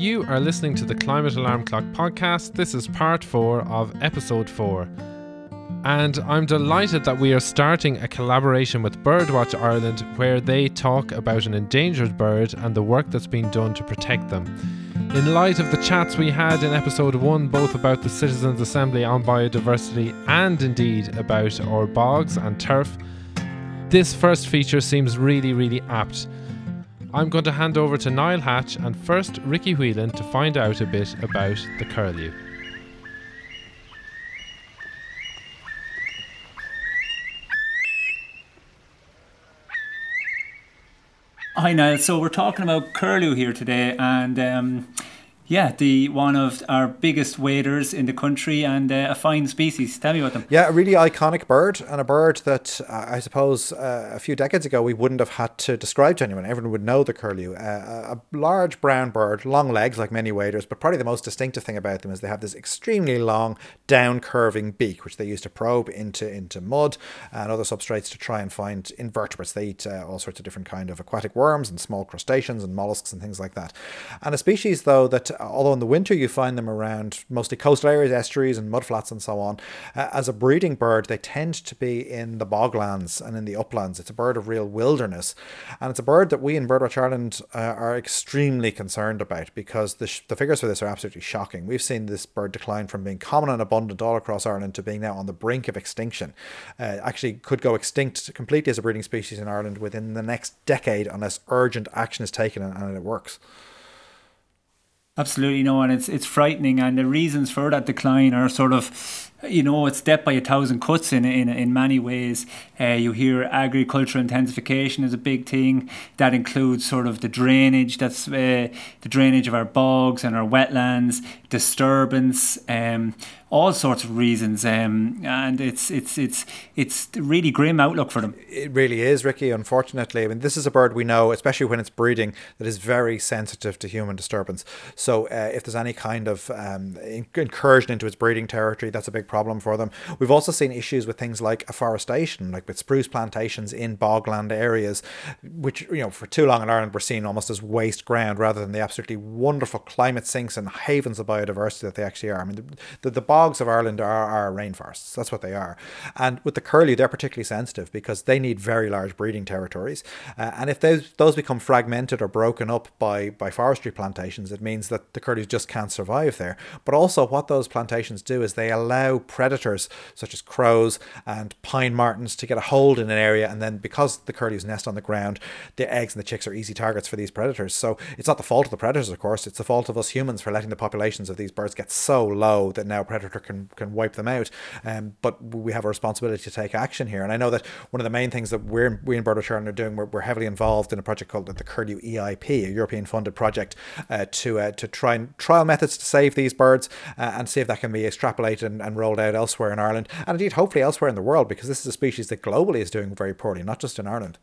You are listening to the Climate Alarm Clock podcast. This is part four of episode four. And I'm delighted that we are starting a collaboration with Birdwatch Ireland where they talk about an endangered bird and the work that's been done to protect them. In light of the chats we had in episode one, both about the Citizens' Assembly on biodiversity and indeed about our bogs and turf, this first feature seems really, really apt. I'm going to hand over to Niall Hatch and first Ricky Whelan to find out a bit about the curlew. Hi Niall. So we're talking about curlew here today, and um, yeah, the one of our biggest waders in the country and uh, a fine species. Tell me about them. Yeah, a really iconic bird and a bird that uh, I suppose uh, a few decades ago we wouldn't have had to describe to anyone. Everyone would know the curlew. Uh, a large brown bird, long legs like many waders, but probably the most distinctive thing about them is they have this extremely long down curving beak, which they use to probe into into mud and other substrates to try and find invertebrates. They eat uh, all sorts of different kind of aquatic worms and small crustaceans and mollusks and things like that. And a species though that although in the winter you find them around mostly coastal areas, estuaries, and mudflats and so on, uh, as a breeding bird, they tend to be in the boglands and in the uplands. It's a bird of real wilderness, and it's a bird that we in Birdwatch Ireland uh, are extremely concerned about because the, sh- the figures for this are absolutely shocking. We've seen this bird decline from being common and abundant all across Ireland to being now on the brink of extinction. Uh, actually, could go extinct completely as a breeding species in Ireland within the next decade unless urgent action is taken and, and it works. Absolutely no, and it's it's frightening, and the reasons for that decline are sort of, you know, it's death by a thousand cuts in in in many ways. Uh, you hear agricultural intensification is a big thing. That includes sort of the drainage, that's uh, the drainage of our bogs and our wetlands, disturbance. Um, all sorts of reasons, um, and it's it's it's it's really grim outlook for them. It really is, Ricky. Unfortunately, I mean, this is a bird we know, especially when it's breeding, that is very sensitive to human disturbance. So, uh, if there's any kind of um, incursion into its breeding territory, that's a big problem for them. We've also seen issues with things like afforestation, like with spruce plantations in bogland areas, which you know for too long in Ireland we're seen almost as waste ground rather than the absolutely wonderful climate sinks and havens of biodiversity that they actually are. I mean, the the, the bogs of Ireland are, are rainforests. That's what they are. And with the curlew, they're particularly sensitive because they need very large breeding territories. Uh, and if those those become fragmented or broken up by by forestry plantations, it means that the curlews just can't survive there. But also, what those plantations do is they allow predators such as crows and pine martens to get a hold in an area, and then because the curlews nest on the ground, the eggs and the chicks are easy targets for these predators. So it's not the fault of the predators, of course. It's the fault of us humans for letting the populations of these birds get so low that now predator can can wipe them out. Um, but we have a responsibility to take action here. And I know that one of the main things that we're we in Birdwatch Ireland are doing, we're, we're heavily involved in a project called the Curlew EIP, a European funded project uh, to uh, to try and trial methods to save these birds uh, and see if that can be extrapolated and, and rolled out elsewhere in Ireland and indeed hopefully elsewhere in the world because this is a species that globally is doing very poorly, not just in Ireland.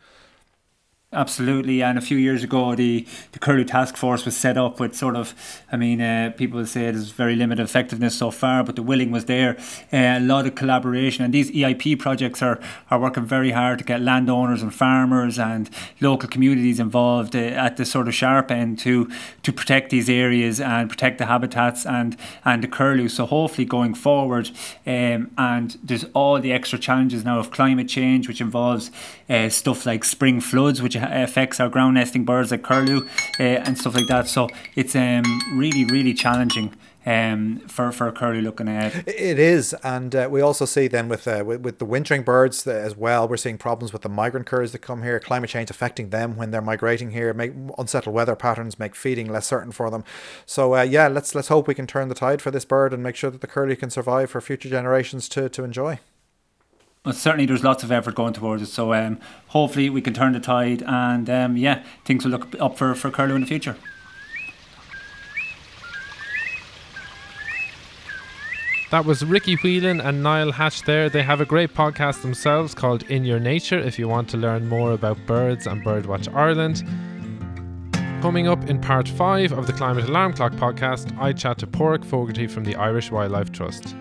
Absolutely, and a few years ago, the the Curlew Task Force was set up with sort of, I mean, uh, people say there's very limited effectiveness so far, but the willing was there. Uh, a lot of collaboration, and these EIP projects are are working very hard to get landowners and farmers and local communities involved uh, at the sort of sharp end to to protect these areas and protect the habitats and and the curlew. So hopefully, going forward, um, and there's all the extra challenges now of climate change, which involves uh, stuff like spring floods, which affects our ground nesting birds like curlew uh, and stuff like that. So it's um, really, really challenging. Um, for for curlew looking ahead. It is, and uh, we also see then with, uh, with, with the wintering birds as well. We're seeing problems with the migrant curlews that come here. Climate change affecting them when they're migrating here. Make unsettled weather patterns make feeding less certain for them. So uh, yeah, let's let's hope we can turn the tide for this bird and make sure that the curlew can survive for future generations to to enjoy but certainly there's lots of effort going towards it. So um, hopefully we can turn the tide, and um, yeah, things will look up for for curlew in the future. That was Ricky Whelan and Niall Hatch there. They have a great podcast themselves called In Your Nature if you want to learn more about birds and Birdwatch Ireland. Coming up in part 5 of the Climate Alarm Clock podcast, I chat to Pádraic Fogarty from the Irish Wildlife Trust.